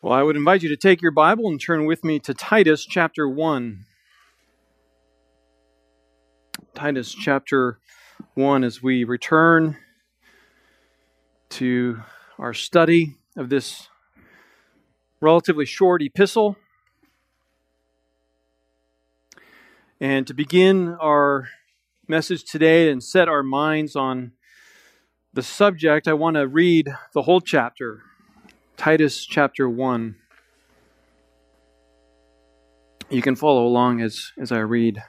Well, I would invite you to take your Bible and turn with me to Titus chapter 1. Titus chapter 1 as we return to our study of this relatively short epistle. And to begin our message today and set our minds on the subject, I want to read the whole chapter Titus chapter 1. You can follow along as, as I read.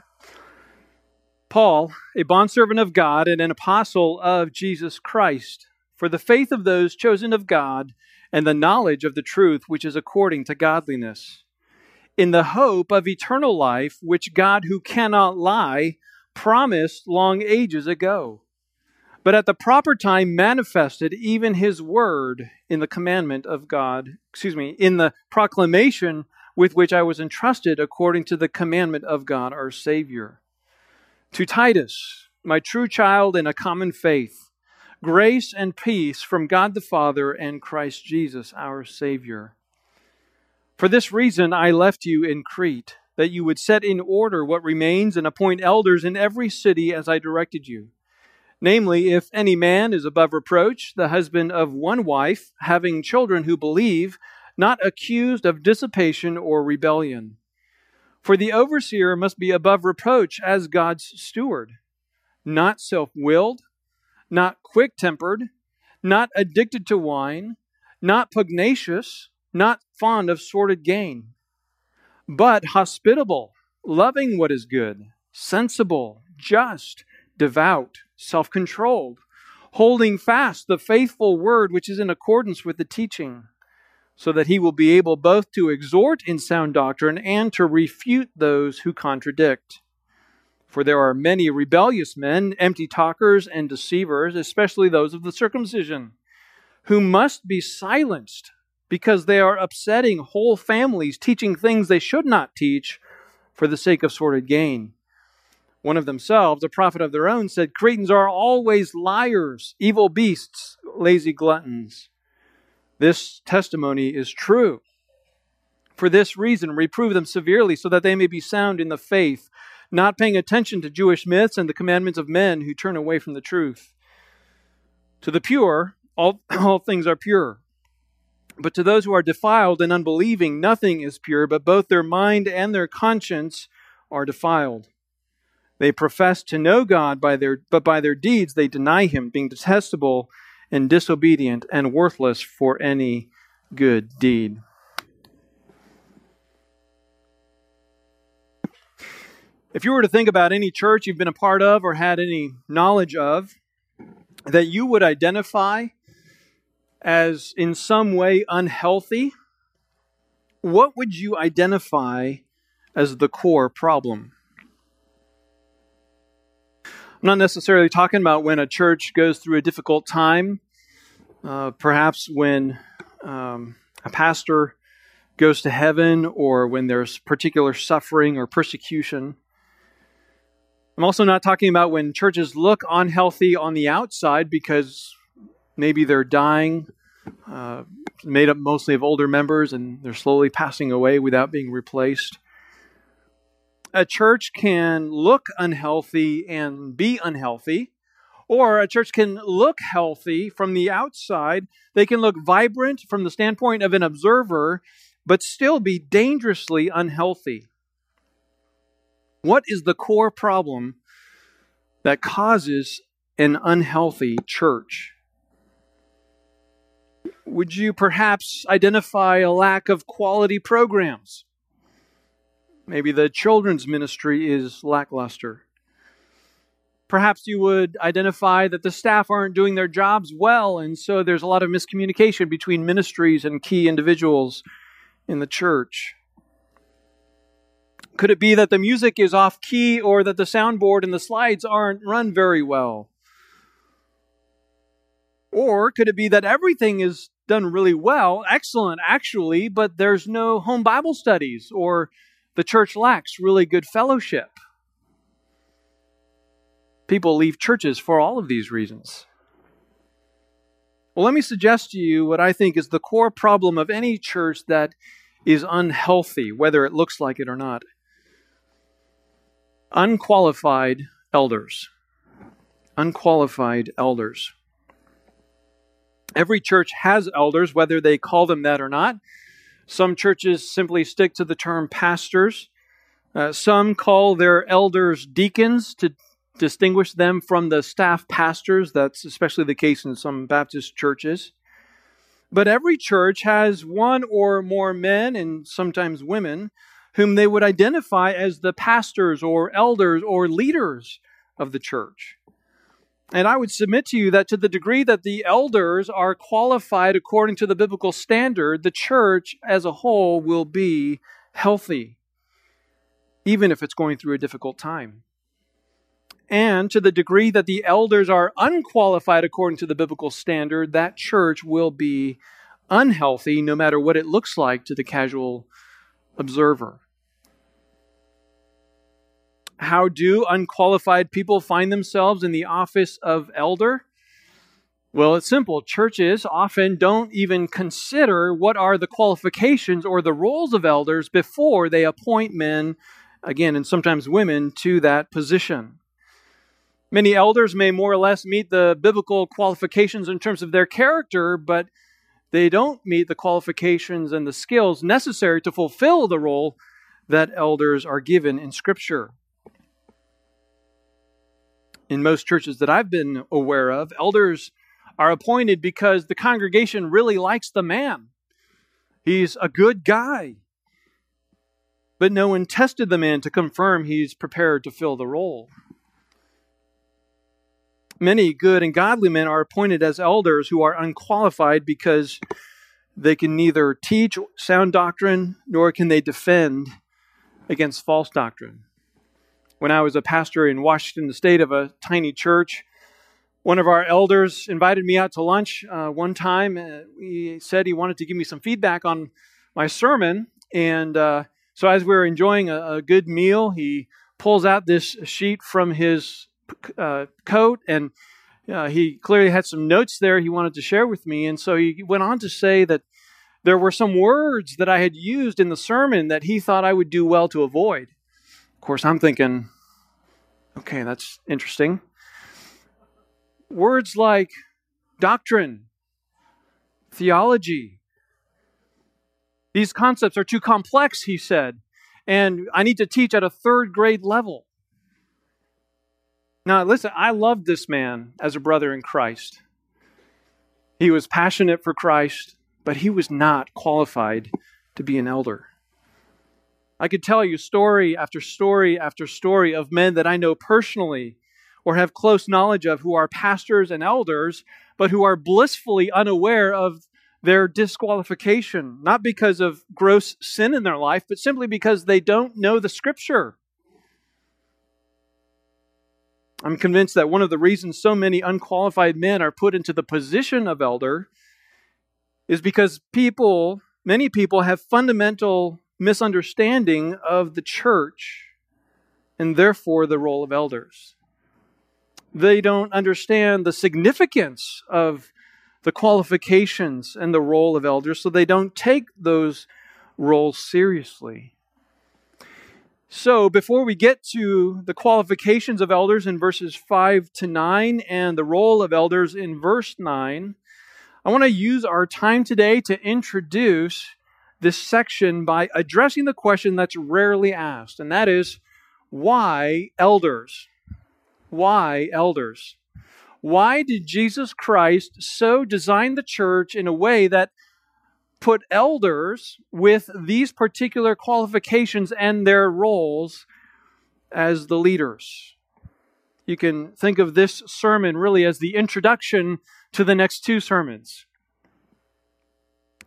Paul, a bondservant of God and an apostle of Jesus Christ, for the faith of those chosen of God and the knowledge of the truth which is according to godliness, in the hope of eternal life, which God, who cannot lie, promised long ages ago but at the proper time manifested even his word in the commandment of God, excuse me, in the proclamation with which I was entrusted according to the commandment of God our Savior. To Titus, my true child in a common faith, grace and peace from God the Father and Christ Jesus our Savior. For this reason I left you in Crete, that you would set in order what remains and appoint elders in every city as I directed you. Namely, if any man is above reproach, the husband of one wife, having children who believe, not accused of dissipation or rebellion. For the overseer must be above reproach as God's steward, not self willed, not quick tempered, not addicted to wine, not pugnacious, not fond of sordid gain, but hospitable, loving what is good, sensible, just, devout self controlled, holding fast the faithful word which is in accordance with the teaching, so that he will be able both to exhort in sound doctrine and to refute those who contradict. For there are many rebellious men, empty talkers, and deceivers, especially those of the circumcision, who must be silenced because they are upsetting whole families, teaching things they should not teach for the sake of sordid gain. One of themselves, a prophet of their own, said, Cretans are always liars, evil beasts, lazy gluttons. This testimony is true. For this reason, reprove them severely, so that they may be sound in the faith, not paying attention to Jewish myths and the commandments of men who turn away from the truth. To the pure, all, all things are pure. But to those who are defiled and unbelieving, nothing is pure, but both their mind and their conscience are defiled. They profess to know God by their but by their deeds they deny him, being detestable and disobedient and worthless for any good deed. If you were to think about any church you've been a part of or had any knowledge of that you would identify as in some way unhealthy, what would you identify as the core problem? I'm not necessarily talking about when a church goes through a difficult time, uh, perhaps when um, a pastor goes to heaven or when there's particular suffering or persecution. I'm also not talking about when churches look unhealthy on the outside because maybe they're dying, uh, made up mostly of older members, and they're slowly passing away without being replaced a church can look unhealthy and be unhealthy, or a church can look healthy from the outside. They can look vibrant from the standpoint of an observer, but still be dangerously unhealthy. What is the core problem that causes an unhealthy church? Would you perhaps identify a lack of quality programs? Maybe the children's ministry is lackluster. Perhaps you would identify that the staff aren't doing their jobs well, and so there's a lot of miscommunication between ministries and key individuals in the church. Could it be that the music is off key or that the soundboard and the slides aren't run very well? Or could it be that everything is done really well, excellent actually, but there's no home Bible studies or the church lacks really good fellowship. People leave churches for all of these reasons. Well, let me suggest to you what I think is the core problem of any church that is unhealthy, whether it looks like it or not. Unqualified elders. Unqualified elders. Every church has elders, whether they call them that or not. Some churches simply stick to the term pastors. Uh, some call their elders deacons to distinguish them from the staff pastors. That's especially the case in some Baptist churches. But every church has one or more men and sometimes women whom they would identify as the pastors or elders or leaders of the church. And I would submit to you that to the degree that the elders are qualified according to the biblical standard, the church as a whole will be healthy, even if it's going through a difficult time. And to the degree that the elders are unqualified according to the biblical standard, that church will be unhealthy no matter what it looks like to the casual observer. How do unqualified people find themselves in the office of elder? Well, it's simple. Churches often don't even consider what are the qualifications or the roles of elders before they appoint men, again, and sometimes women, to that position. Many elders may more or less meet the biblical qualifications in terms of their character, but they don't meet the qualifications and the skills necessary to fulfill the role that elders are given in Scripture. In most churches that I've been aware of, elders are appointed because the congregation really likes the man. He's a good guy. But no one tested the man to confirm he's prepared to fill the role. Many good and godly men are appointed as elders who are unqualified because they can neither teach sound doctrine nor can they defend against false doctrine. When I was a pastor in Washington state of a tiny church, one of our elders invited me out to lunch uh, one time. Uh, he said he wanted to give me some feedback on my sermon. And uh, so, as we were enjoying a, a, good meal, he pulls out this sheet from his uh, coat, and uh, he clearly had some notes there he wanted to share with me. And so he went on to say that there were some words that I had used in the sermon that he thought I would do well to avoid. Of course, I'm thinking, okay, that's interesting. Words like doctrine, theology, these concepts are too complex, he said, and I need to teach at a third grade level. Now, listen, I loved this man as a brother in Christ. He was passionate for Christ, but he was not qualified to be an elder. I could tell you story after story after story of men that I know personally or have close knowledge of who are pastors and elders, but who are blissfully unaware of their disqualification, not because of gross sin in their life, but simply because they don't know the scripture. I'm convinced that one of the reasons so many unqualified men are put into the position of elder is because people, many people, have fundamental misunderstanding of the church and therefore the role of elders. They don't understand the significance of the qualifications and the role of elders, so they don't take those roles seriously. So, before we get to the qualifications of elders in verses 5 to 9 and the role of elders in verse 9, I want to use our time today to introduce this section by addressing the question that's rarely asked, and that is why elders? Why elders? Why did Jesus Christ so design the church in a way that put elders with these particular qualifications and their roles as the leaders. You can think of this sermon really as the introduction to the next two sermons.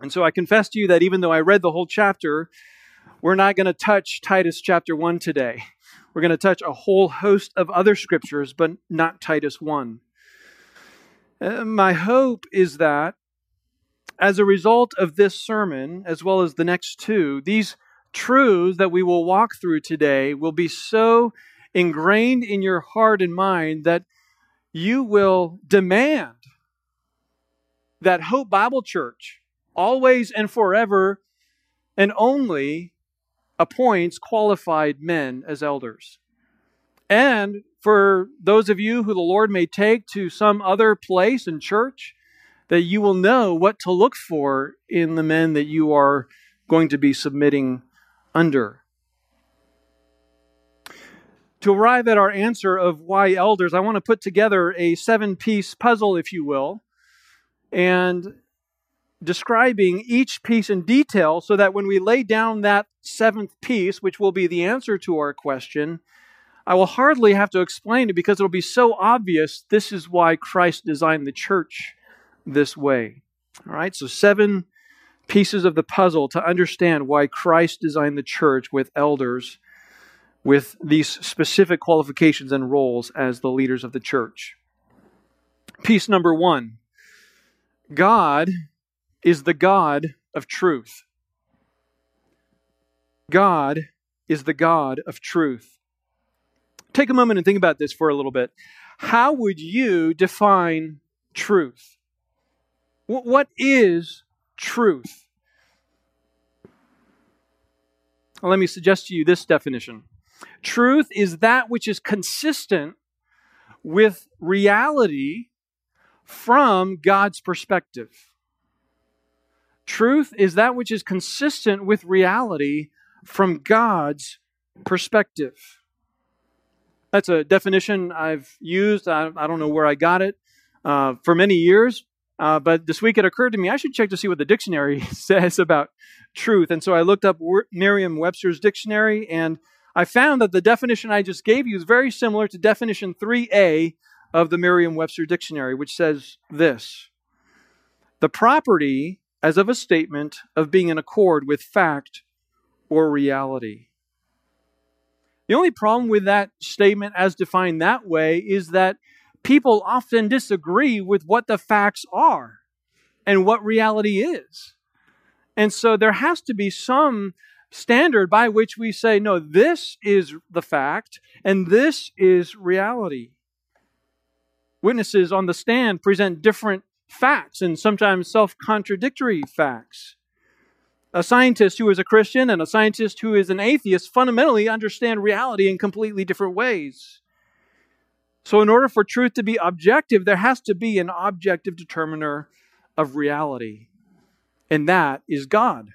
And so I confess to you that even though I read the whole chapter, we're not going to touch Titus chapter 1 today. We're going to touch a whole host of other scriptures, but not Titus 1. Uh, my hope is that as a result of this sermon, as well as the next two, these truths that we will walk through today will be so ingrained in your heart and mind that you will demand that Hope Bible Church always and forever and only appoints qualified men as elders. And for those of you who the Lord may take to some other place in church, that you will know what to look for in the men that you are going to be submitting under. To arrive at our answer of why elders, I want to put together a seven piece puzzle, if you will, and describing each piece in detail so that when we lay down that seventh piece, which will be the answer to our question, I will hardly have to explain it because it'll be so obvious this is why Christ designed the church this way. All right, so seven pieces of the puzzle to understand why Christ designed the church with elders with these specific qualifications and roles as the leaders of the church. Piece number one God is the God of truth. God is the God of truth. Take a moment and think about this for a little bit. How would you define truth? What is truth? Let me suggest to you this definition Truth is that which is consistent with reality from God's perspective. Truth is that which is consistent with reality from God's perspective. That's a definition I've used. I, I don't know where I got it uh, for many years, uh, but this week it occurred to me I should check to see what the dictionary says about truth. And so I looked up Merriam Webster's dictionary, and I found that the definition I just gave you is very similar to definition 3a of the Merriam Webster dictionary, which says this The property as of a statement of being in accord with fact or reality. The only problem with that statement, as defined that way, is that people often disagree with what the facts are and what reality is. And so there has to be some standard by which we say, no, this is the fact and this is reality. Witnesses on the stand present different facts and sometimes self contradictory facts. A scientist who is a Christian and a scientist who is an atheist fundamentally understand reality in completely different ways. So, in order for truth to be objective, there has to be an objective determiner of reality, and that is God.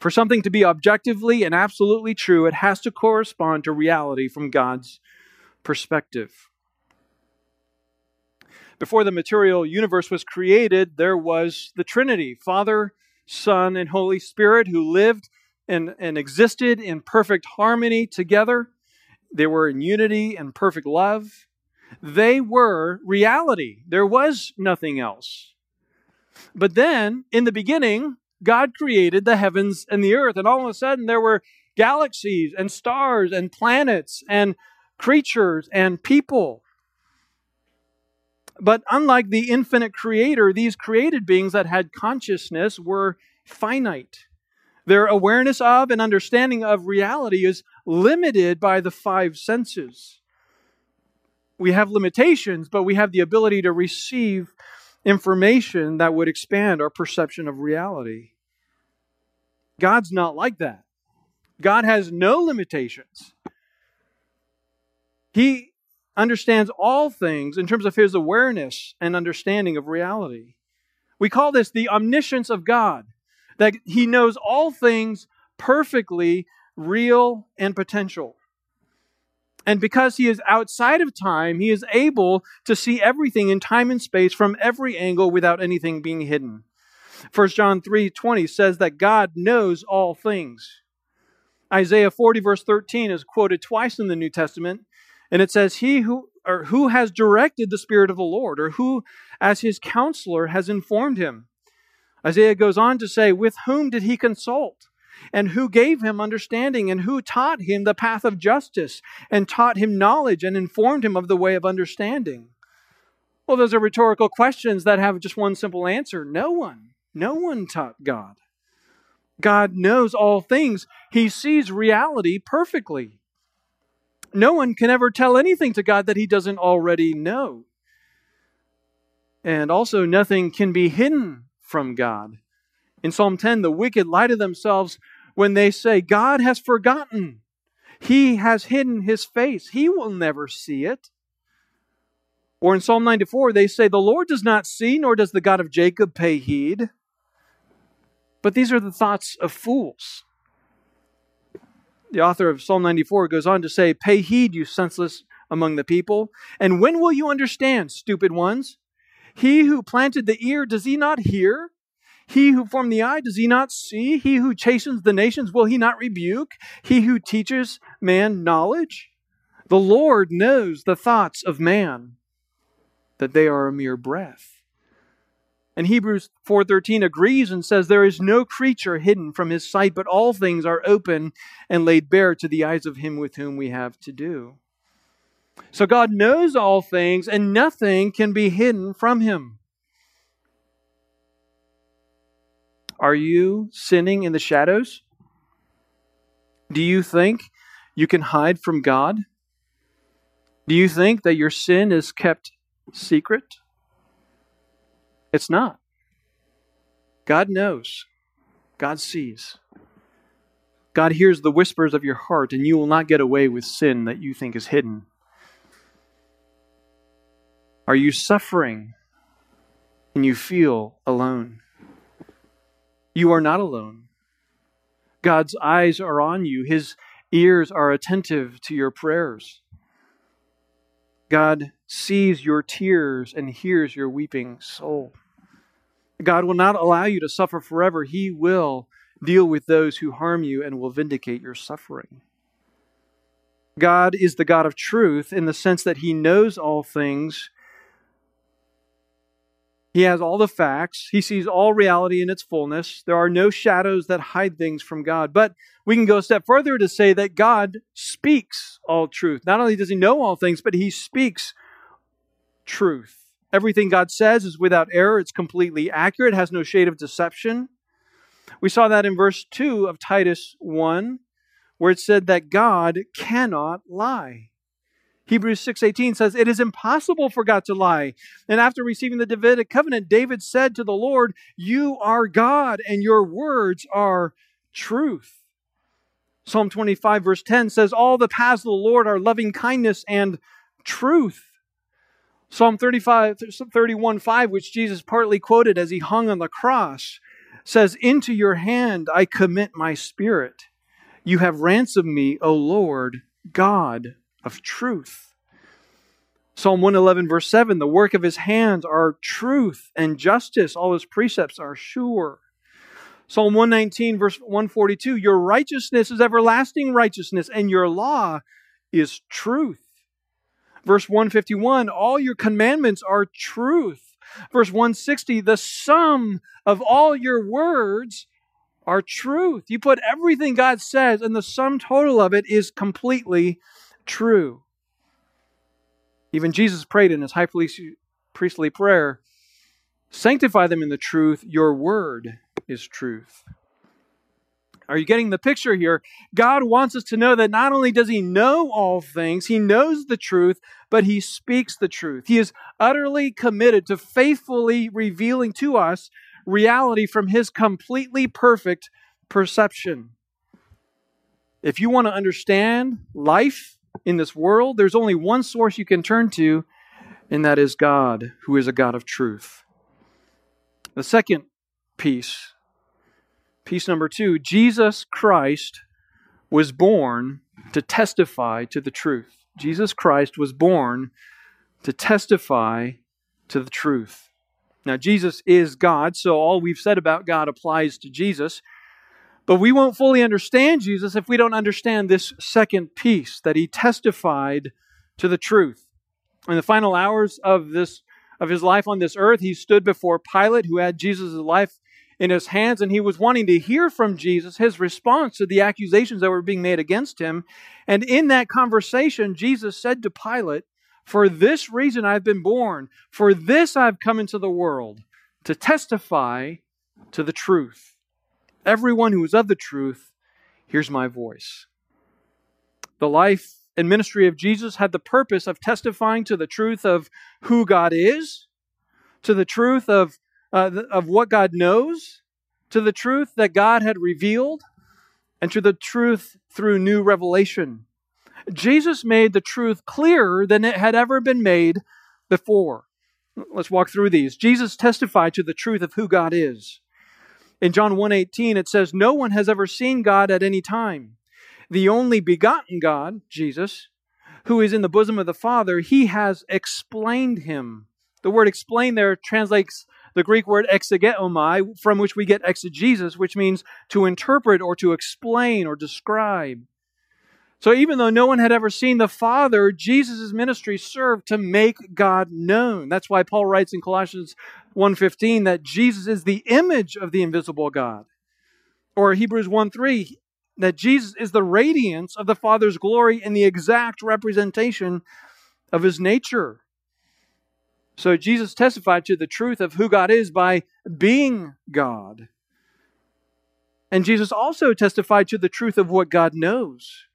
For something to be objectively and absolutely true, it has to correspond to reality from God's perspective. Before the material universe was created, there was the Trinity Father, Son, and Holy Spirit who lived and, and existed in perfect harmony together. They were in unity and perfect love. They were reality. There was nothing else. But then, in the beginning, God created the heavens and the earth, and all of a sudden there were galaxies and stars and planets and creatures and people. But unlike the infinite creator, these created beings that had consciousness were finite. Their awareness of and understanding of reality is limited by the five senses. We have limitations, but we have the ability to receive information that would expand our perception of reality. God's not like that. God has no limitations. He understands all things in terms of his awareness and understanding of reality. We call this the omniscience of God, that he knows all things perfectly, real and potential. And because he is outside of time, he is able to see everything in time and space from every angle without anything being hidden. 1 John 3:20 says that God knows all things. Isaiah 40 verse 13 is quoted twice in the New Testament, and it says he who or who has directed the spirit of the Lord or who as his counselor has informed him. Isaiah goes on to say, with whom did he consult? And who gave him understanding? And who taught him the path of justice? And taught him knowledge and informed him of the way of understanding? Well, those are rhetorical questions that have just one simple answer no one. No one taught God. God knows all things, He sees reality perfectly. No one can ever tell anything to God that He doesn't already know. And also, nothing can be hidden from God. In Psalm 10, the wicked lie to themselves when they say, God has forgotten. He has hidden his face. He will never see it. Or in Psalm 94, they say, The Lord does not see, nor does the God of Jacob pay heed. But these are the thoughts of fools. The author of Psalm 94 goes on to say, Pay heed, you senseless among the people. And when will you understand, stupid ones? He who planted the ear, does he not hear? He who formed the eye, does he not see? He who chastens the nations, will he not rebuke? He who teaches man knowledge? The Lord knows the thoughts of man, that they are a mere breath. And Hebrews 4:13 agrees and says there is no creature hidden from his sight but all things are open and laid bare to the eyes of him with whom we have to do. So God knows all things and nothing can be hidden from him. Are you sinning in the shadows? Do you think you can hide from God? Do you think that your sin is kept secret? It's not. God knows. God sees. God hears the whispers of your heart, and you will not get away with sin that you think is hidden. Are you suffering and you feel alone? You are not alone. God's eyes are on you, His ears are attentive to your prayers. God sees your tears and hears your weeping soul. God will not allow you to suffer forever. He will deal with those who harm you and will vindicate your suffering. God is the God of truth in the sense that He knows all things. He has all the facts. He sees all reality in its fullness. There are no shadows that hide things from God. But we can go a step further to say that God speaks all truth. Not only does He know all things, but He speaks truth. Everything God says is without error, it's completely accurate, has no shade of deception. We saw that in verse 2 of Titus 1, where it said that God cannot lie. Hebrews 6:18 says it is impossible for God to lie. And after receiving the Davidic covenant, David said to the Lord, "You are God and your words are truth." Psalm 25 verse 10 says all the paths of the Lord are loving kindness and truth. Psalm 35, 31 5, which Jesus partly quoted as he hung on the cross, says, Into your hand I commit my spirit. You have ransomed me, O Lord, God of truth. Psalm 111, verse 7 The work of his hands are truth and justice. All his precepts are sure. Psalm 119, verse 142 Your righteousness is everlasting righteousness, and your law is truth. Verse 151 All your commandments are truth. Verse 160 The sum of all your words are truth. You put everything God says, and the sum total of it is completely true. Even Jesus prayed in his high priestly prayer Sanctify them in the truth, your word is truth. Are you getting the picture here? God wants us to know that not only does He know all things, He knows the truth, but He speaks the truth. He is utterly committed to faithfully revealing to us reality from His completely perfect perception. If you want to understand life in this world, there's only one source you can turn to, and that is God, who is a God of truth. The second piece Piece number two Jesus Christ was born to testify to the truth. Jesus Christ was born to testify to the truth. Now, Jesus is God, so all we've said about God applies to Jesus. But we won't fully understand Jesus if we don't understand this second piece that he testified to the truth. In the final hours of this of his life on this earth, he stood before Pilate, who had Jesus' life in his hands, and he was wanting to hear from Jesus his response to the accusations that were being made against him. And in that conversation, Jesus said to Pilate, For this reason I've been born, for this I've come into the world, to testify to the truth. Everyone who is of the truth hears my voice. The life and ministry of Jesus had the purpose of testifying to the truth of who God is to the truth of, uh, of what God knows, to the truth that God had revealed, and to the truth through new revelation. Jesus made the truth clearer than it had ever been made before. Let's walk through these. Jesus testified to the truth of who God is. In John 1:18 it says no one has ever seen God at any time. The only begotten God, Jesus, who is in the bosom of the Father, he has explained him. The word explain there translates the Greek word exegeomai, from which we get exegesis, which means to interpret or to explain or describe. So even though no one had ever seen the Father, Jesus' ministry served to make God known. That's why Paul writes in Colossians 1:15 that Jesus is the image of the invisible God. Or Hebrews 1:3 that Jesus is the radiance of the Father's glory and the exact representation of his nature. So Jesus testified to the truth of who God is by being God. And Jesus also testified to the truth of what God knows.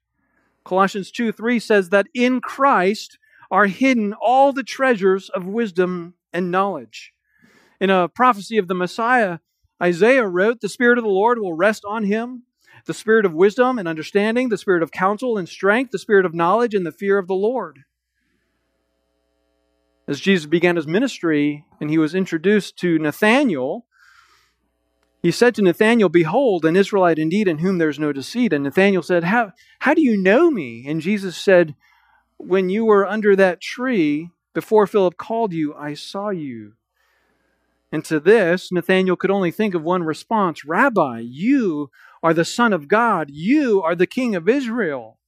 Colossians 2 3 says that in Christ are hidden all the treasures of wisdom and knowledge. In a prophecy of the Messiah, Isaiah wrote, The Spirit of the Lord will rest on him the Spirit of wisdom and understanding, the Spirit of counsel and strength, the Spirit of knowledge and the fear of the Lord. As Jesus began his ministry and he was introduced to Nathanael, he said to Nathanael, Behold, an Israelite indeed in whom there is no deceit. And Nathanael said, how, how do you know me? And Jesus said, When you were under that tree, before Philip called you, I saw you. And to this, Nathanael could only think of one response Rabbi, you are the Son of God, you are the King of Israel.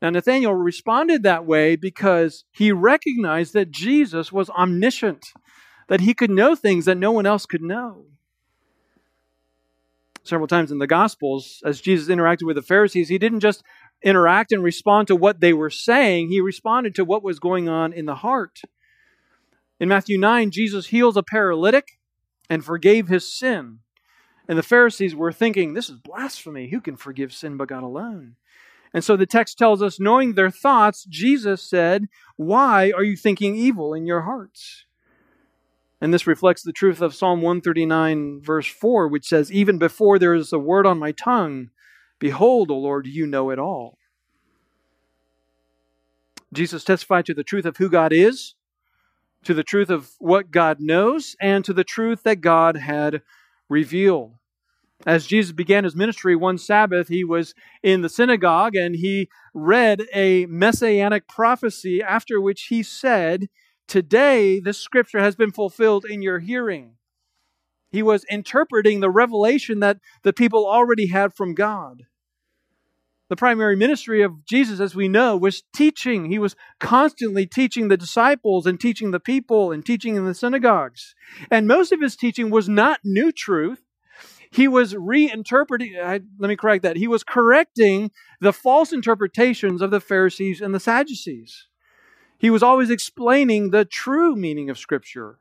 Now, Nathanael responded that way because he recognized that Jesus was omniscient, that he could know things that no one else could know several times in the Gospels, as Jesus interacted with the Pharisees, he didn't just interact and respond to what they were saying, he responded to what was going on in the heart. In Matthew 9, Jesus heals a paralytic and forgave his sin. And the Pharisees were thinking, this is blasphemy. Who can forgive sin but God alone? And so the text tells us, knowing their thoughts, Jesus said, Why are you thinking evil in your hearts? And this reflects the truth of Psalm 139, verse 4, which says, Even before there is a word on my tongue, behold, O Lord, you know it all. Jesus testified to the truth of who God is, to the truth of what God knows, and to the truth that God had revealed. As Jesus began his ministry one Sabbath, he was in the synagogue and he read a messianic prophecy after which he said, Today, this scripture has been fulfilled in your hearing. He was interpreting the revelation that the people already had from God. The primary ministry of Jesus, as we know, was teaching. He was constantly teaching the disciples and teaching the people and teaching in the synagogues. And most of his teaching was not new truth. He was reinterpreting, let me correct that. He was correcting the false interpretations of the Pharisees and the Sadducees. He was always explaining the true meaning of Scripture.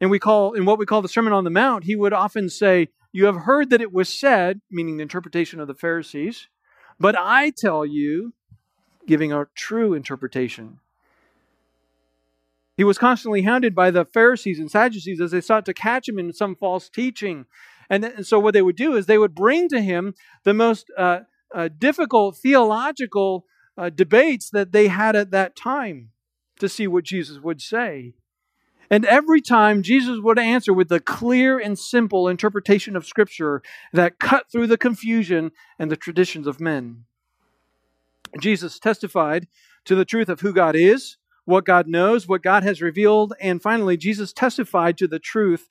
And we call in what we call the Sermon on the Mount, he would often say, You have heard that it was said, meaning the interpretation of the Pharisees, but I tell you, giving a true interpretation. He was constantly hounded by the Pharisees and Sadducees as they sought to catch him in some false teaching. And, and so, what they would do is they would bring to him the most uh, uh, difficult theological uh, debates that they had at that time to see what Jesus would say. And every time Jesus would answer with a clear and simple interpretation of Scripture that cut through the confusion and the traditions of men. Jesus testified to the truth of who God is, what God knows, what God has revealed, and finally, Jesus testified to the truth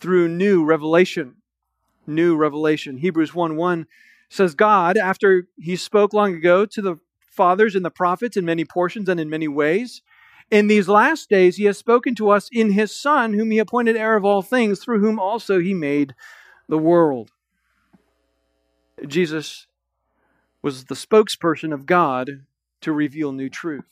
through new revelation. New revelation. Hebrews 1 1 says, God, after he spoke long ago to the fathers and the prophets in many portions and in many ways. In these last days, he has spoken to us in his Son, whom he appointed heir of all things, through whom also he made the world. Jesus was the spokesperson of God to reveal new truth.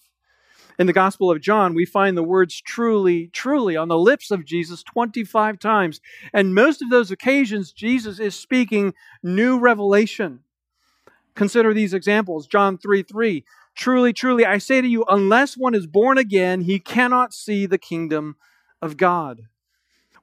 In the Gospel of John, we find the words truly, truly on the lips of Jesus 25 times. And most of those occasions, Jesus is speaking new revelation. Consider these examples. John 3 3. Truly, truly, I say to you, unless one is born again, he cannot see the kingdom of God.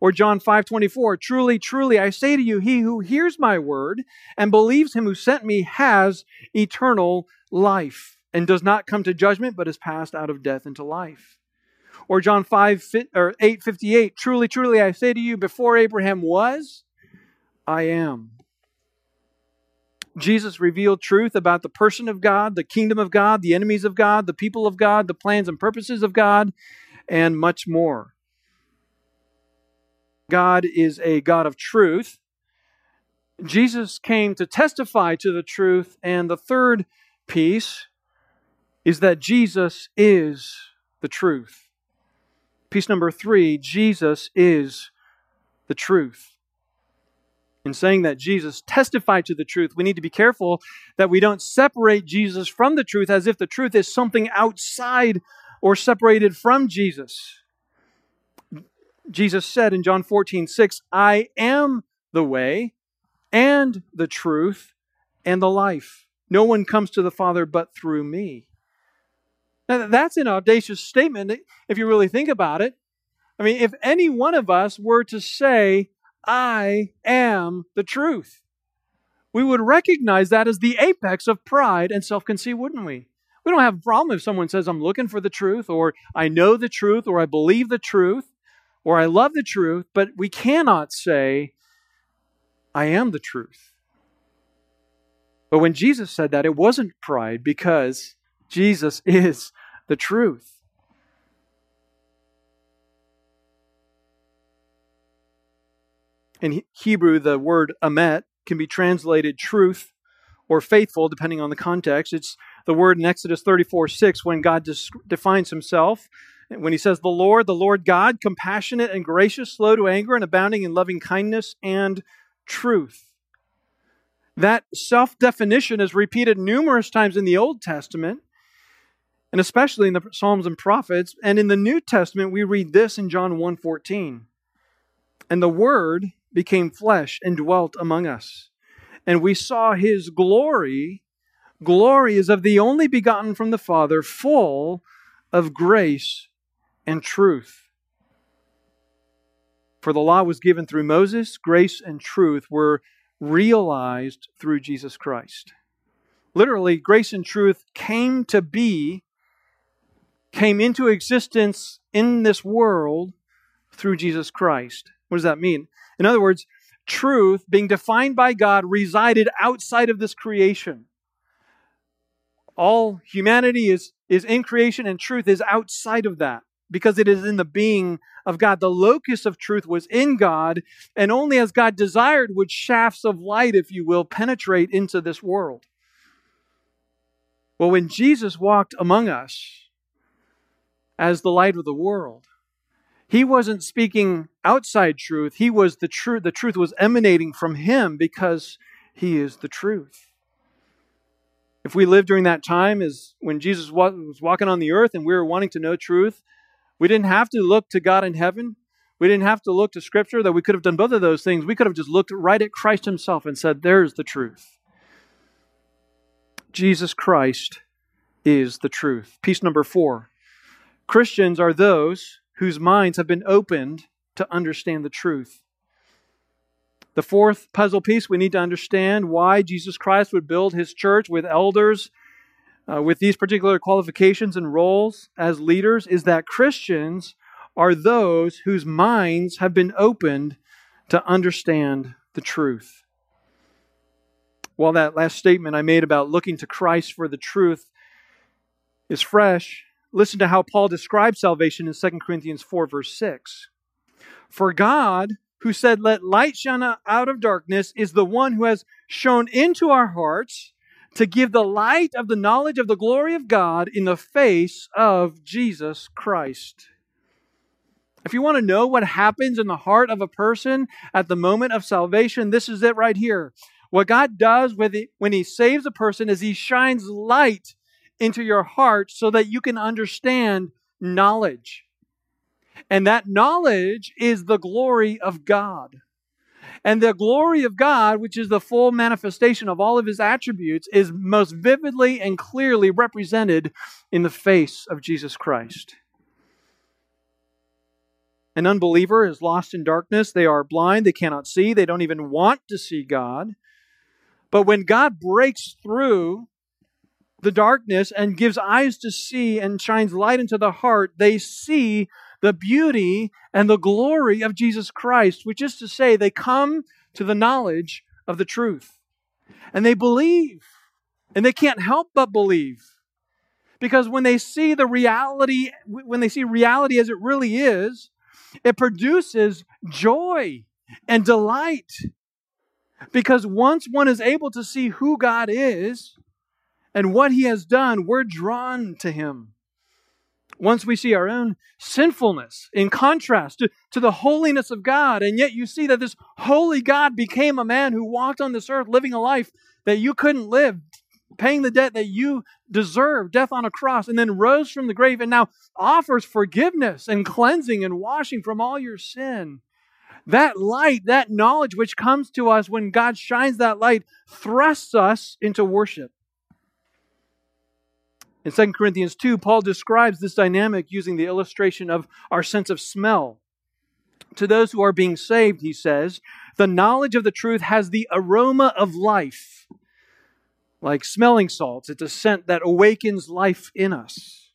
Or John 5:24, truly truly I say to you he who hears my word and believes him who sent me has eternal life and does not come to judgment but is passed out of death into life. Or John 5 or 8:58, truly truly I say to you before Abraham was I am. Jesus revealed truth about the person of God, the kingdom of God, the enemies of God, the people of God, the plans and purposes of God, and much more. God is a God of truth. Jesus came to testify to the truth. And the third piece is that Jesus is the truth. Piece number three Jesus is the truth in saying that Jesus testified to the truth, we need to be careful that we don't separate Jesus from the truth as if the truth is something outside or separated from Jesus. Jesus said in John 14, 6, I am the way and the truth and the life. No one comes to the Father but through me. Now, that's an audacious statement if you really think about it. I mean, if any one of us were to say, I am the truth. We would recognize that as the apex of pride and self conceit, wouldn't we? We don't have a problem if someone says, I'm looking for the truth, or I know the truth, or I believe the truth, or I love the truth, but we cannot say, I am the truth. But when Jesus said that, it wasn't pride because Jesus is the truth. In Hebrew, the word emet can be translated truth or faithful, depending on the context. It's the word in Exodus 34 6 when God defines himself. When he says, The Lord, the Lord God, compassionate and gracious, slow to anger, and abounding in loving kindness and truth. That self definition is repeated numerous times in the Old Testament, and especially in the Psalms and Prophets. And in the New Testament, we read this in John 1 14. And the Word became flesh and dwelt among us. And we saw his glory. Glory is of the only begotten from the Father, full of grace and truth. For the law was given through Moses, grace and truth were realized through Jesus Christ. Literally, grace and truth came to be, came into existence in this world through Jesus Christ. What does that mean? In other words, truth, being defined by God, resided outside of this creation. All humanity is, is in creation, and truth is outside of that because it is in the being of God. The locus of truth was in God, and only as God desired would shafts of light, if you will, penetrate into this world. Well, when Jesus walked among us as the light of the world, he wasn't speaking outside truth. He was the truth. The truth was emanating from him because he is the truth. If we lived during that time as when Jesus was walking on the earth and we were wanting to know truth, we didn't have to look to God in heaven. We didn't have to look to Scripture, that we could have done both of those things. We could have just looked right at Christ Himself and said, There's the truth. Jesus Christ is the truth. Piece number four Christians are those whose minds have been opened to understand the truth. The fourth puzzle piece, we need to understand why Jesus Christ would build his church with elders uh, with these particular qualifications and roles as leaders, is that Christians are those whose minds have been opened to understand the truth. While that last statement I made about looking to Christ for the truth is fresh, Listen to how Paul describes salvation in 2 Corinthians 4, verse 6. For God, who said, Let light shine out of darkness, is the one who has shone into our hearts to give the light of the knowledge of the glory of God in the face of Jesus Christ. If you want to know what happens in the heart of a person at the moment of salvation, this is it right here. What God does when He saves a person is He shines light into your heart so that you can understand knowledge. And that knowledge is the glory of God. And the glory of God, which is the full manifestation of all of his attributes, is most vividly and clearly represented in the face of Jesus Christ. An unbeliever is lost in darkness. They are blind. They cannot see. They don't even want to see God. But when God breaks through the darkness and gives eyes to see and shines light into the heart, they see the beauty and the glory of Jesus Christ, which is to say, they come to the knowledge of the truth. And they believe. And they can't help but believe. Because when they see the reality, when they see reality as it really is, it produces joy and delight. Because once one is able to see who God is and what He has done, we're drawn to Him. Once we see our own sinfulness in contrast to, to the holiness of God, and yet you see that this holy God became a man who walked on this earth living a life that you couldn't live, paying the debt that you deserve, death on a cross, and then rose from the grave and now offers forgiveness and cleansing and washing from all your sin. That light, that knowledge which comes to us when God shines that light, thrusts us into worship. In 2 Corinthians 2, Paul describes this dynamic using the illustration of our sense of smell. To those who are being saved, he says, the knowledge of the truth has the aroma of life. Like smelling salts, it's a scent that awakens life in us.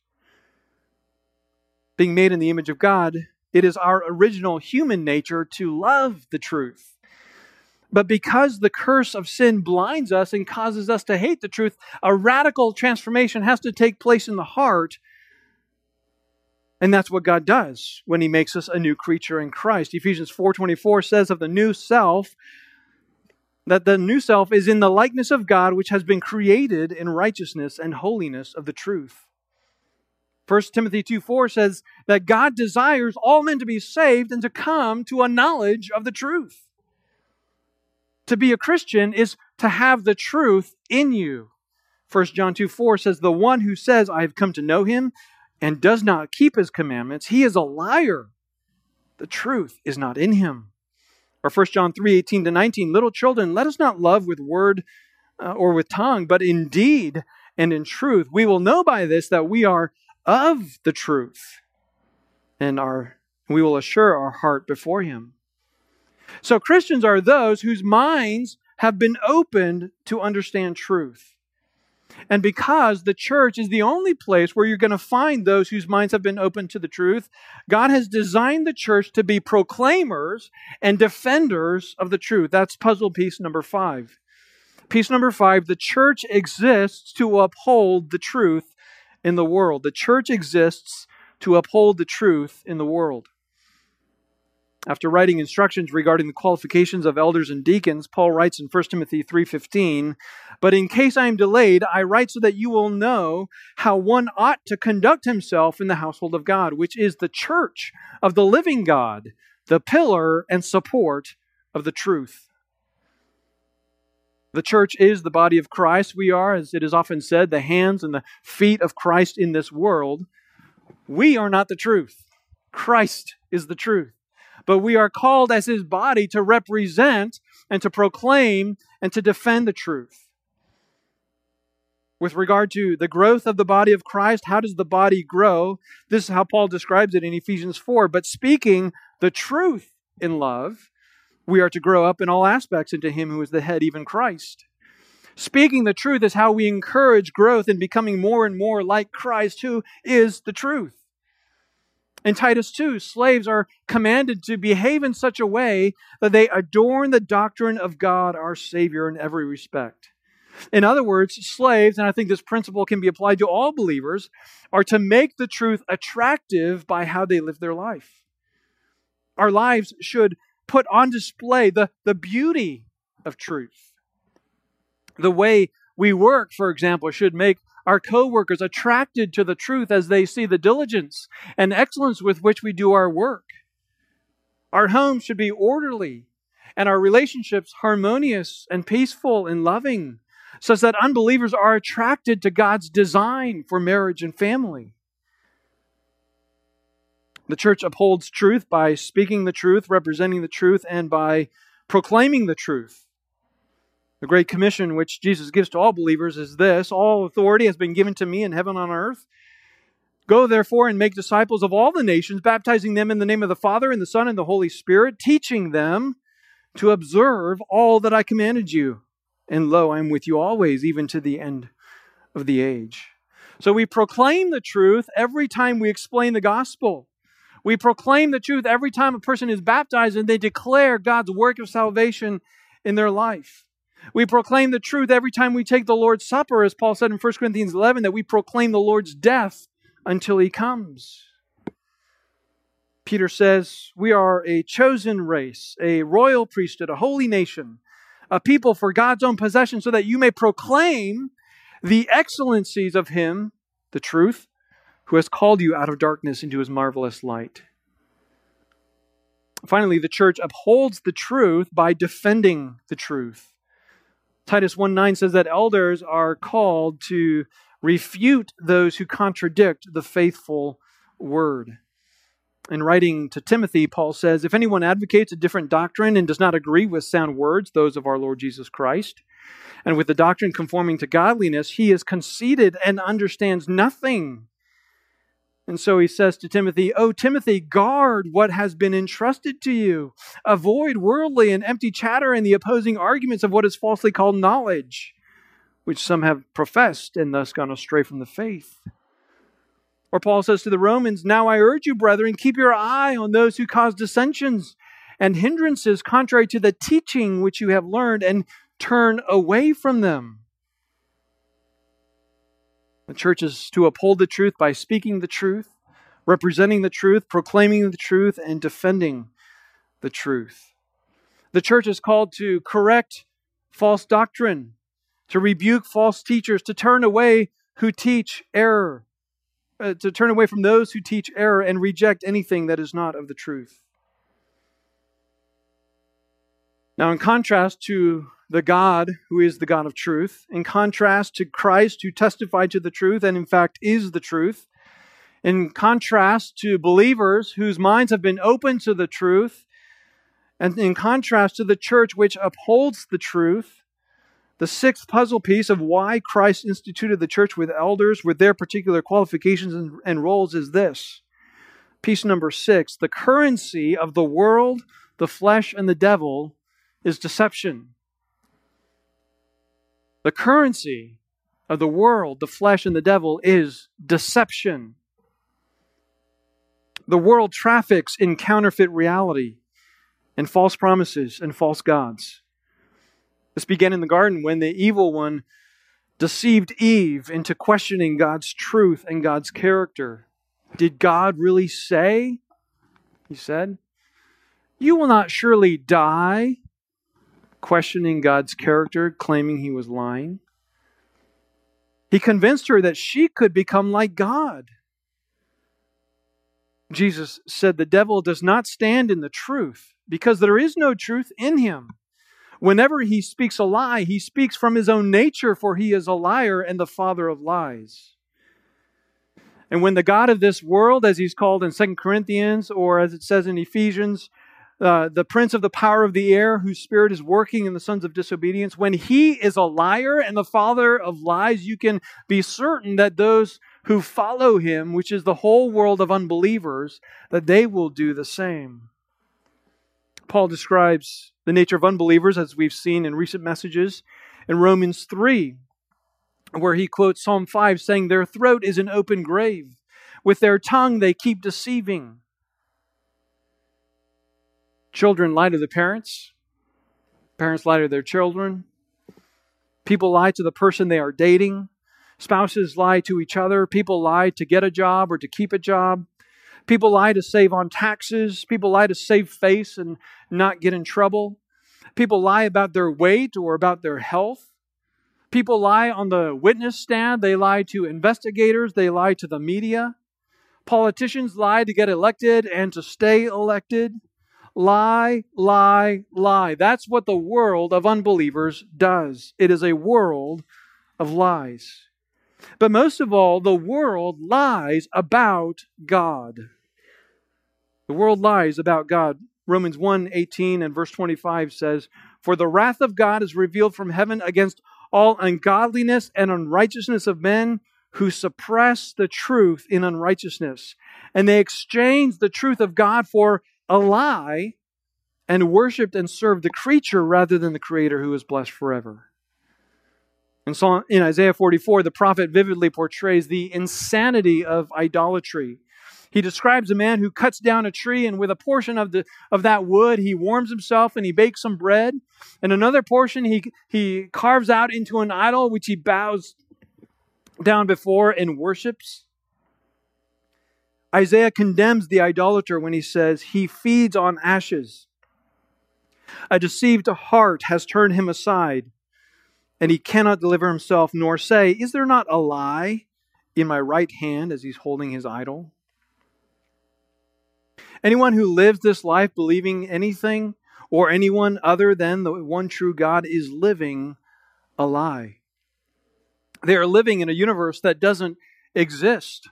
Being made in the image of God, it is our original human nature to love the truth. But because the curse of sin blinds us and causes us to hate the truth, a radical transformation has to take place in the heart. And that's what God does when he makes us a new creature in Christ. Ephesians 4:24 says of the new self that the new self is in the likeness of God which has been created in righteousness and holiness of the truth. 1 Timothy 2 4 says that God desires all men to be saved and to come to a knowledge of the truth. To be a Christian is to have the truth in you. 1 John 2 4 says, The one who says, I have come to know him and does not keep his commandments, he is a liar. The truth is not in him. Or 1 John 3 18 to 19, Little children, let us not love with word uh, or with tongue, but in deed and in truth. We will know by this that we are of the truth, and our, we will assure our heart before him. So Christians are those whose minds have been opened to understand truth. And because the church is the only place where you're going to find those whose minds have been opened to the truth, God has designed the church to be proclaimers and defenders of the truth. That's puzzle piece number five. Piece number five the church exists to uphold the truth in the world. The church exists to uphold the truth in the world. After writing instructions regarding the qualifications of elders and deacons, Paul writes in 1 Timothy 3:15, "But in case I am delayed, I write so that you will know how one ought to conduct himself in the household of God, which is the church of the living God, the pillar and support of the truth." The church is the body of Christ. We are, as it is often said, the hands and the feet of Christ in this world. We are not the truth. Christ is the truth but we are called as his body to represent and to proclaim and to defend the truth. With regard to the growth of the body of Christ, how does the body grow? This is how Paul describes it in Ephesians 4. But speaking the truth in love, we are to grow up in all aspects into him who is the head, even Christ. Speaking the truth is how we encourage growth in becoming more and more like Christ, who is the truth. In Titus 2, slaves are commanded to behave in such a way that they adorn the doctrine of God, our Savior, in every respect. In other words, slaves, and I think this principle can be applied to all believers, are to make the truth attractive by how they live their life. Our lives should put on display the, the beauty of truth. The way we work, for example, should make our coworkers attracted to the truth as they see the diligence and excellence with which we do our work. Our homes should be orderly and our relationships harmonious and peaceful and loving, such that unbelievers are attracted to God's design for marriage and family. The church upholds truth by speaking the truth, representing the truth, and by proclaiming the truth. The Great Commission, which Jesus gives to all believers, is this All authority has been given to me in heaven and on earth. Go therefore and make disciples of all the nations, baptizing them in the name of the Father and the Son and the Holy Spirit, teaching them to observe all that I commanded you. And lo, I am with you always, even to the end of the age. So we proclaim the truth every time we explain the gospel. We proclaim the truth every time a person is baptized and they declare God's work of salvation in their life. We proclaim the truth every time we take the Lord's Supper, as Paul said in 1 Corinthians 11, that we proclaim the Lord's death until he comes. Peter says, We are a chosen race, a royal priesthood, a holy nation, a people for God's own possession, so that you may proclaim the excellencies of him, the truth, who has called you out of darkness into his marvelous light. Finally, the church upholds the truth by defending the truth. Titus 1 9 says that elders are called to refute those who contradict the faithful word. In writing to Timothy, Paul says, If anyone advocates a different doctrine and does not agree with sound words, those of our Lord Jesus Christ, and with the doctrine conforming to godliness, he is conceited and understands nothing. And so he says to Timothy, Oh, Timothy, guard what has been entrusted to you. Avoid worldly and empty chatter and the opposing arguments of what is falsely called knowledge which some have professed and thus gone astray from the faith. Or Paul says to the Romans, Now I urge you, brethren, keep your eye on those who cause dissensions and hindrances contrary to the teaching which you have learned, and turn away from them. The church is to uphold the truth by speaking the truth, representing the truth, proclaiming the truth, and defending the truth. The church is called to correct false doctrine to rebuke false teachers, to turn away who teach error, uh, to turn away from those who teach error and reject anything that is not of the truth. Now, in contrast to the God who is the God of truth, in contrast to Christ who testified to the truth and in fact is the truth, in contrast to believers whose minds have been opened to the truth, and in contrast to the church which upholds the truth, the sixth puzzle piece of why Christ instituted the church with elders with their particular qualifications and, and roles is this. Piece number six the currency of the world, the flesh, and the devil is deception. The currency of the world, the flesh, and the devil is deception. The world traffics in counterfeit reality and false promises and false gods. This began in the garden when the evil one deceived Eve into questioning God's truth and God's character. Did God really say? He said, You will not surely die, questioning God's character, claiming he was lying. He convinced her that she could become like God. Jesus said, The devil does not stand in the truth because there is no truth in him. Whenever he speaks a lie, he speaks from his own nature, for he is a liar and the father of lies. And when the God of this world, as he's called in Second Corinthians, or as it says in Ephesians, uh, the prince of the power of the air, whose spirit is working in the sons of disobedience, when he is a liar and the father of lies, you can be certain that those who follow him, which is the whole world of unbelievers, that they will do the same. Paul describes the nature of unbelievers, as we've seen in recent messages, in Romans 3, where he quotes Psalm 5, saying, Their throat is an open grave. With their tongue they keep deceiving. Children lie to the parents, parents lie to their children, people lie to the person they are dating, spouses lie to each other, people lie to get a job or to keep a job. People lie to save on taxes. People lie to save face and not get in trouble. People lie about their weight or about their health. People lie on the witness stand. They lie to investigators. They lie to the media. Politicians lie to get elected and to stay elected. Lie, lie, lie. That's what the world of unbelievers does. It is a world of lies. But most of all, the world lies about God. The world lies about God. Romans 1 18 and verse 25 says, For the wrath of God is revealed from heaven against all ungodliness and unrighteousness of men who suppress the truth in unrighteousness, and they exchange the truth of God for a lie and worshiped and served the creature rather than the Creator who is blessed forever. And so in Isaiah 44, the prophet vividly portrays the insanity of idolatry. He describes a man who cuts down a tree and with a portion of, the, of that wood, he warms himself and he bakes some bread. And another portion he, he carves out into an idol which he bows down before and worships. Isaiah condemns the idolater when he says, He feeds on ashes. A deceived heart has turned him aside, and he cannot deliver himself, nor say, Is there not a lie in my right hand as he's holding his idol? Anyone who lives this life believing anything or anyone other than the one true God is living a lie. They are living in a universe that doesn't exist.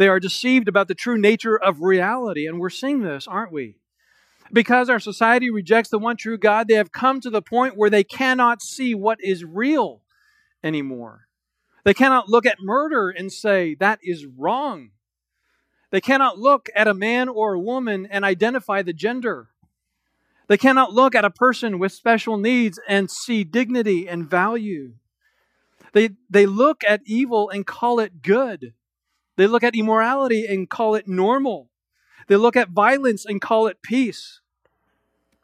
They are deceived about the true nature of reality, and we're seeing this, aren't we? Because our society rejects the one true God, they have come to the point where they cannot see what is real anymore. They cannot look at murder and say, that is wrong. They cannot look at a man or a woman and identify the gender. They cannot look at a person with special needs and see dignity and value. They, they look at evil and call it good. They look at immorality and call it normal. They look at violence and call it peace.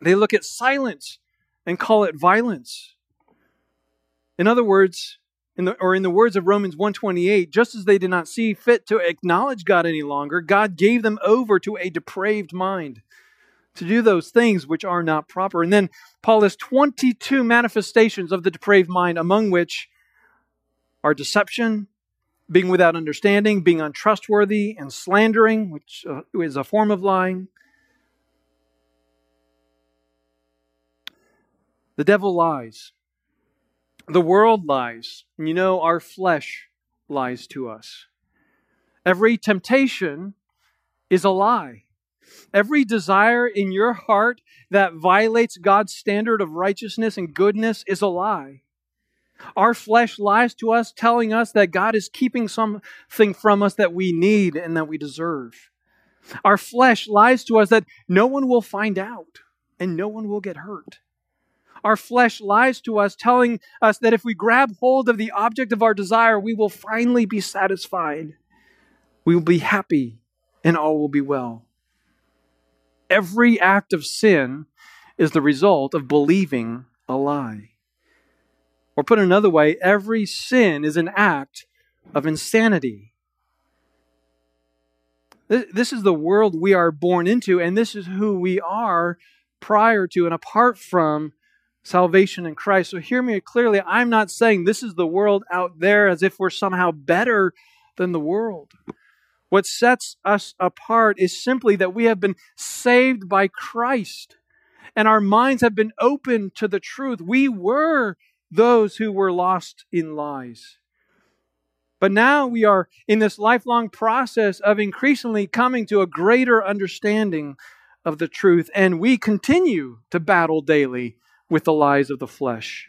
They look at silence and call it violence. In other words, in the, or in the words of Romans 128, just as they did not see fit to acknowledge God any longer, God gave them over to a depraved mind to do those things which are not proper. And then Paul has 22 manifestations of the depraved mind, among which are deception, being without understanding, being untrustworthy, and slandering, which uh, is a form of lying. The devil lies. The world lies. And you know, our flesh lies to us. Every temptation is a lie. Every desire in your heart that violates God's standard of righteousness and goodness is a lie. Our flesh lies to us, telling us that God is keeping something from us that we need and that we deserve. Our flesh lies to us that no one will find out and no one will get hurt. Our flesh lies to us, telling us that if we grab hold of the object of our desire, we will finally be satisfied. We will be happy and all will be well. Every act of sin is the result of believing a lie. Or put another way, every sin is an act of insanity. This is the world we are born into, and this is who we are prior to and apart from salvation in Christ. So hear me clearly. I'm not saying this is the world out there as if we're somehow better than the world. What sets us apart is simply that we have been saved by Christ and our minds have been opened to the truth. We were those who were lost in lies. But now we are in this lifelong process of increasingly coming to a greater understanding of the truth, and we continue to battle daily with the lies of the flesh.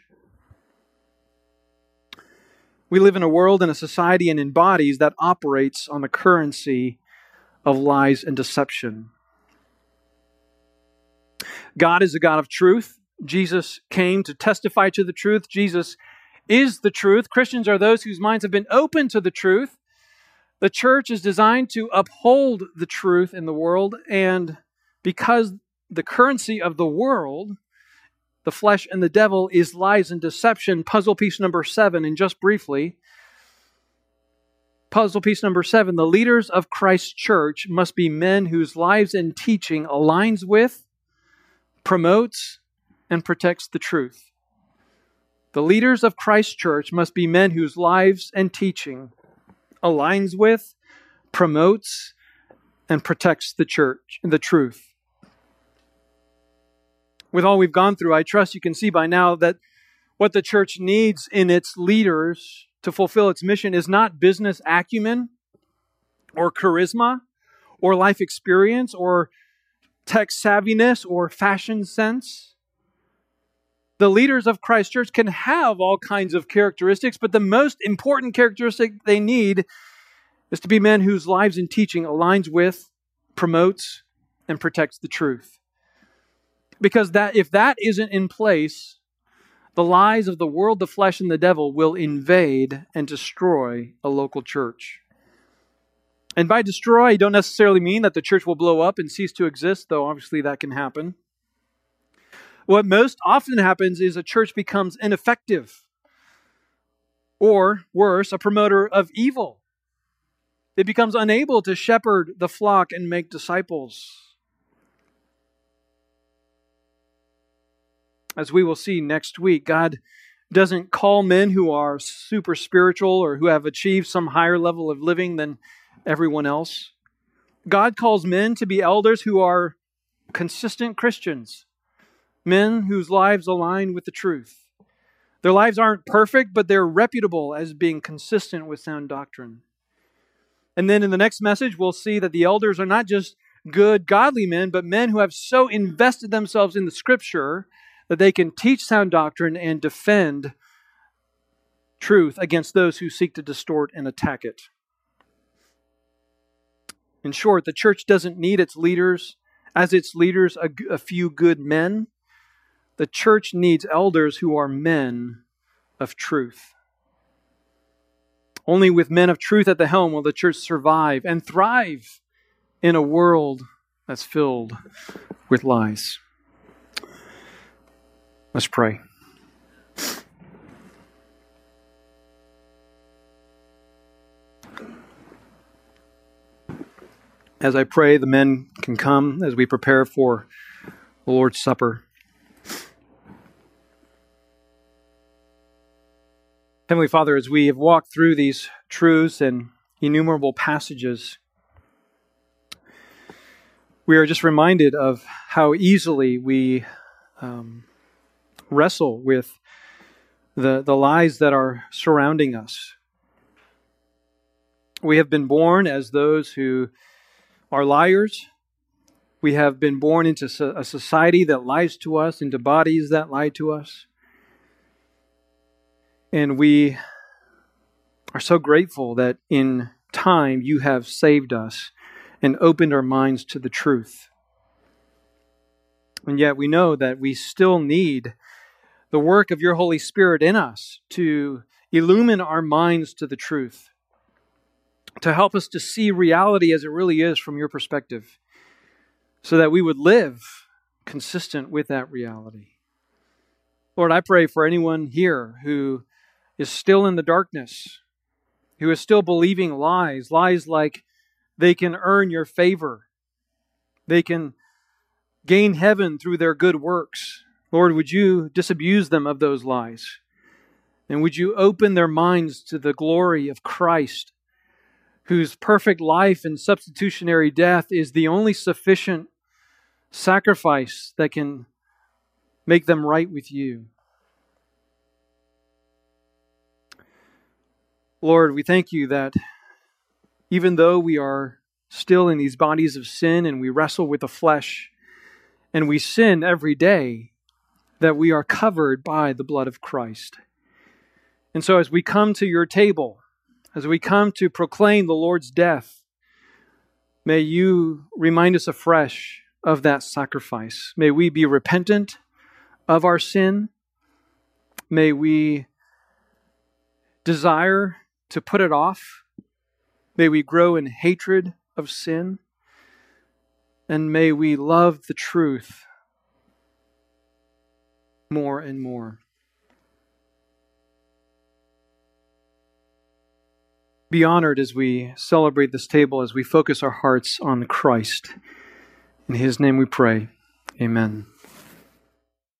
We live in a world and a society and in bodies that operates on the currency of lies and deception. God is a God of truth, Jesus came to testify to the truth. Jesus is the truth. Christians are those whose minds have been open to the truth. The church is designed to uphold the truth in the world, and because the currency of the world, the flesh and the devil, is lies and deception, puzzle piece number seven, and just briefly, puzzle piece number seven the leaders of Christ's church must be men whose lives and teaching aligns with, promotes, and protects the truth. The leaders of Christ's church must be men whose lives and teaching aligns with, promotes, and protects the church, and the truth. With all we've gone through, I trust you can see by now that what the church needs in its leaders to fulfill its mission is not business acumen or charisma or life experience or tech savviness or fashion sense. The leaders of Christ Church can have all kinds of characteristics, but the most important characteristic they need is to be men whose lives and teaching aligns with, promotes, and protects the truth. Because that if that isn't in place, the lies of the world, the flesh, and the devil will invade and destroy a local church. And by destroy, I don't necessarily mean that the church will blow up and cease to exist, though obviously that can happen. What most often happens is a church becomes ineffective, or worse, a promoter of evil. It becomes unable to shepherd the flock and make disciples. As we will see next week, God doesn't call men who are super spiritual or who have achieved some higher level of living than everyone else. God calls men to be elders who are consistent Christians, men whose lives align with the truth. Their lives aren't perfect, but they're reputable as being consistent with sound doctrine. And then in the next message, we'll see that the elders are not just good, godly men, but men who have so invested themselves in the scripture that they can teach sound doctrine and defend truth against those who seek to distort and attack it. In short, the church doesn't need its leaders, as its leaders, a, a few good men. The church needs elders who are men of truth. Only with men of truth at the helm will the church survive and thrive in a world that's filled with lies. Let's pray. As I pray, the men can come as we prepare for the Lord's Supper. Heavenly Father, as we have walked through these truths and innumerable passages, we are just reminded of how easily we um, wrestle with the, the lies that are surrounding us. We have been born as those who are liars. We have been born into a society that lies to us, into bodies that lie to us. And we are so grateful that in time you have saved us and opened our minds to the truth. And yet we know that we still need the work of your Holy Spirit in us to illumine our minds to the truth to help us to see reality as it really is from your perspective, so that we would live consistent with that reality. Lord, I pray for anyone here who is still in the darkness, who is still believing lies, lies like they can earn your favor, they can gain heaven through their good works. Lord, would you disabuse them of those lies? And would you open their minds to the glory of Christ whose perfect life and substitutionary death is the only sufficient sacrifice that can make them right with you. Lord, we thank you that even though we are still in these bodies of sin and we wrestle with the flesh and we sin every day, that we are covered by the blood of Christ. And so as we come to your table, as we come to proclaim the Lord's death, may you remind us afresh of that sacrifice. May we be repentant of our sin. May we desire to put it off. May we grow in hatred of sin. And may we love the truth more and more. be honored as we celebrate this table, as we focus our hearts on Christ. In his name we pray. Amen.